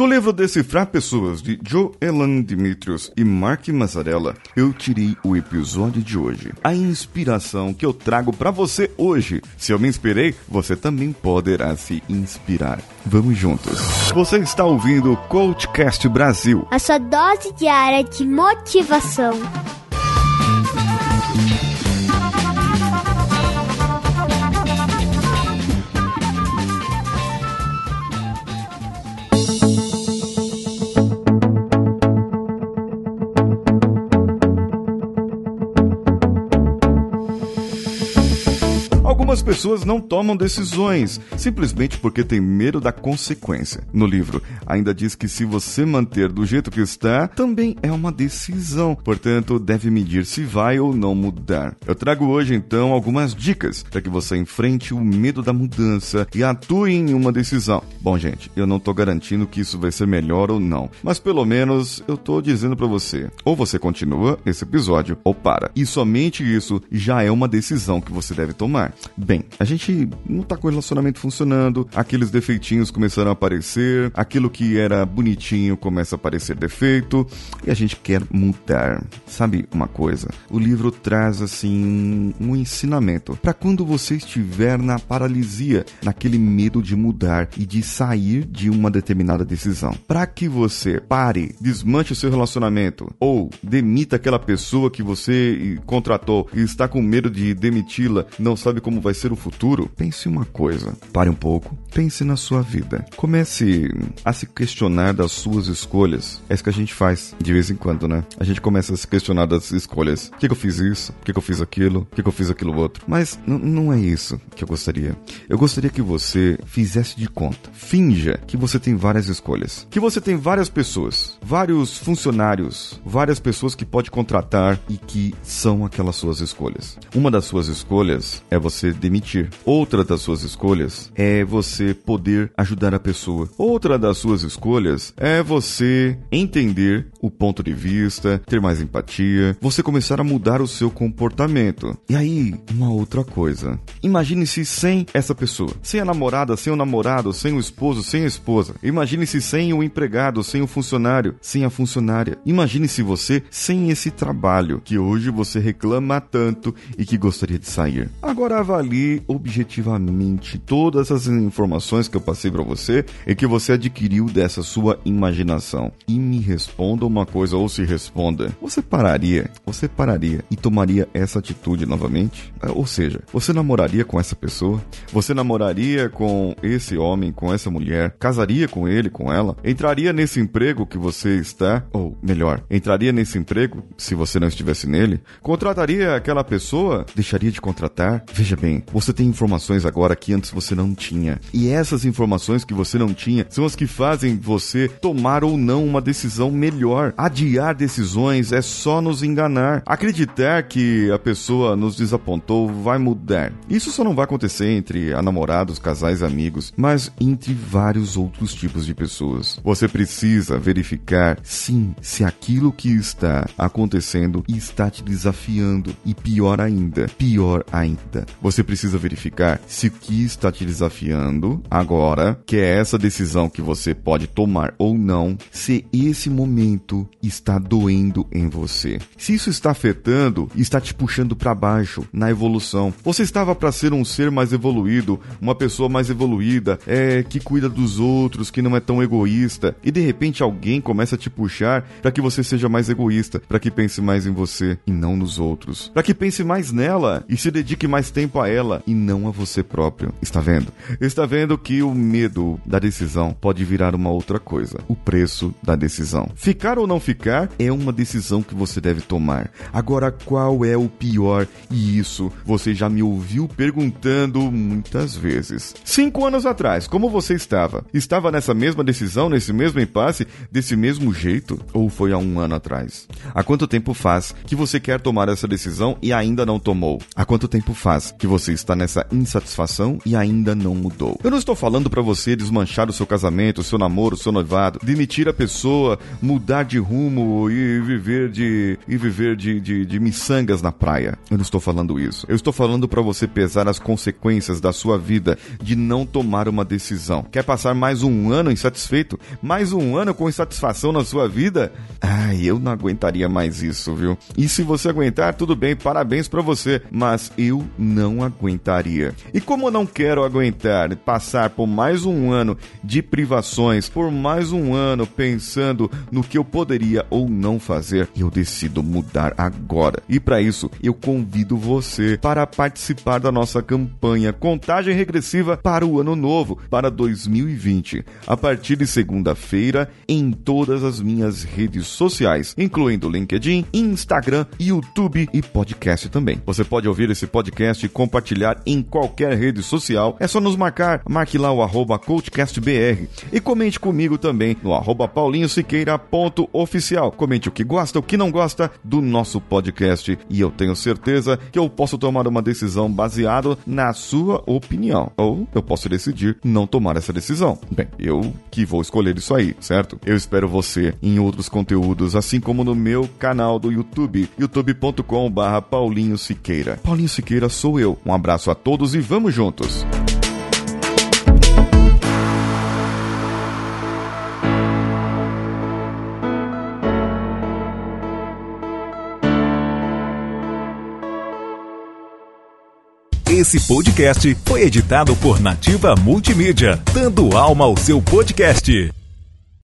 Do livro Decifrar Pessoas, de Joe Elan Dimitrios e Mark Mazzarella, eu tirei o episódio de hoje. A inspiração que eu trago para você hoje. Se eu me inspirei, você também poderá se inspirar. Vamos juntos. Você está ouvindo o Coachcast Brasil. A sua dose diária de motivação. Algumas pessoas não tomam decisões simplesmente porque têm medo da consequência. No livro, ainda diz que se você manter do jeito que está, também é uma decisão, portanto, deve medir se vai ou não mudar. Eu trago hoje então algumas dicas para que você enfrente o medo da mudança e atue em uma decisão. Bom, gente, eu não estou garantindo que isso vai ser melhor ou não, mas pelo menos eu estou dizendo para você: ou você continua esse episódio ou para. E somente isso já é uma decisão que você deve tomar. Bem, a gente não tá com o relacionamento funcionando, aqueles defeitinhos começaram a aparecer, aquilo que era bonitinho começa a aparecer defeito e a gente quer mudar. Sabe uma coisa? O livro traz assim um ensinamento para quando você estiver na paralisia, naquele medo de mudar e de sair de uma determinada decisão. Para que você pare, desmanche o seu relacionamento ou demita aquela pessoa que você contratou e está com medo de demiti-la, não sabe como vai ser o futuro, pense uma coisa. Pare um pouco, pense na sua vida. Comece a se questionar das suas escolhas. É isso que a gente faz de vez em quando, né? A gente começa a se questionar das escolhas. Por que, que eu fiz isso? Por que, que eu fiz aquilo? Por que, que eu fiz aquilo outro? Mas não é isso que eu gostaria. Eu gostaria que você fizesse de conta. Finja que você tem várias escolhas. Que você tem várias pessoas, vários funcionários, várias pessoas que pode contratar e que são aquelas suas escolhas. Uma das suas escolhas é você demitir. Outra das suas escolhas é você poder ajudar a pessoa. Outra das suas escolhas é você entender o ponto de vista, ter mais empatia, você começar a mudar o seu comportamento. E aí, uma outra coisa. Imagine-se sem essa pessoa. Sem a namorada, sem o namorado, sem o esposo, sem a esposa. Imagine-se sem o empregado, sem o funcionário, sem a funcionária. Imagine-se você sem esse trabalho que hoje você reclama tanto e que gostaria de sair. Agora avalie objetivamente todas as informações que eu passei para você e que você adquiriu dessa sua imaginação. E me responda uma coisa ou se responda. Você pararia? Você pararia e tomaria essa atitude novamente? É, ou seja, você namoraria com essa pessoa? Você namoraria com esse homem, com essa mulher? Casaria com ele, com ela? Entraria nesse emprego que você está? Ou melhor, entraria nesse emprego se você não estivesse nele? Contrataria aquela pessoa? Deixaria de contratar? Veja bem, você tem informações agora que antes você não tinha. E essas informações que você não tinha são as que fazem você tomar ou não uma decisão melhor. Adiar decisões é só nos enganar. Acreditar que a pessoa nos desapontou vai mudar. Isso só não vai acontecer entre namorados, casais, amigos, mas entre vários outros tipos de pessoas. Você precisa verificar, sim, se aquilo que está acontecendo está te desafiando. E pior ainda, pior ainda, você precisa verificar se o que está te desafiando agora, que é essa decisão que você pode tomar ou não, se esse momento está doendo em você. Se isso está afetando, está te puxando para baixo na evolução. Você estava para ser um ser mais evoluído, uma pessoa mais evoluída, é que cuida dos outros, que não é tão egoísta, e de repente alguém começa a te puxar para que você seja mais egoísta, para que pense mais em você e não nos outros, para que pense mais nela e se dedique mais tempo a ela e não a você próprio. Está vendo? Está vendo que o medo da decisão pode virar uma outra coisa: o preço da decisão. Ficar ou não ficar é uma decisão que você deve tomar. Agora, qual é o pior? E isso você já me ouviu perguntando muitas vezes. Cinco anos atrás, como você estava? Estava nessa mesma decisão, nesse mesmo impasse, desse mesmo jeito? Ou foi há um ano atrás? Há quanto tempo faz que você quer tomar essa decisão e ainda não tomou? Há quanto tempo faz que você está nessa insatisfação e ainda não mudou. Eu não estou falando para você desmanchar o seu casamento, o seu namoro, o seu noivado, demitir a pessoa, mudar de rumo e viver de e viver de, de, de miçangas na praia. Eu não estou falando isso. Eu estou falando para você pesar as consequências da sua vida de não tomar uma decisão. Quer passar mais um ano insatisfeito? Mais um ano com insatisfação na sua vida? Ai, eu não aguentaria mais isso, viu? E se você aguentar, tudo bem, parabéns para você, mas eu não aguentaria. E como não quero aguentar passar por mais um ano de privações, por mais um ano pensando no que eu poderia ou não fazer, eu decido mudar agora. E para isso, eu convido você para participar da nossa campanha Contagem Regressiva para o Ano Novo, para 2020, a partir de segunda-feira em todas as minhas redes sociais, incluindo LinkedIn, Instagram, YouTube e podcast também. Você pode ouvir esse podcast em qualquer rede social. É só nos marcar, marque lá o arroba coachcastbr e comente comigo também no arroba paulinhosiqueira.oficial. Comente o que gosta, o que não gosta do nosso podcast e eu tenho certeza que eu posso tomar uma decisão baseado na sua opinião. Ou eu posso decidir não tomar essa decisão. Bem, eu que vou escolher isso aí, certo? Eu espero você em outros conteúdos, assim como no meu canal do YouTube, youtube.com/barra Paulinho Siqueira. Paulinho Siqueira sou eu. Um abraço a todos e vamos juntos! Esse podcast foi editado por Nativa Multimídia, dando alma ao seu podcast.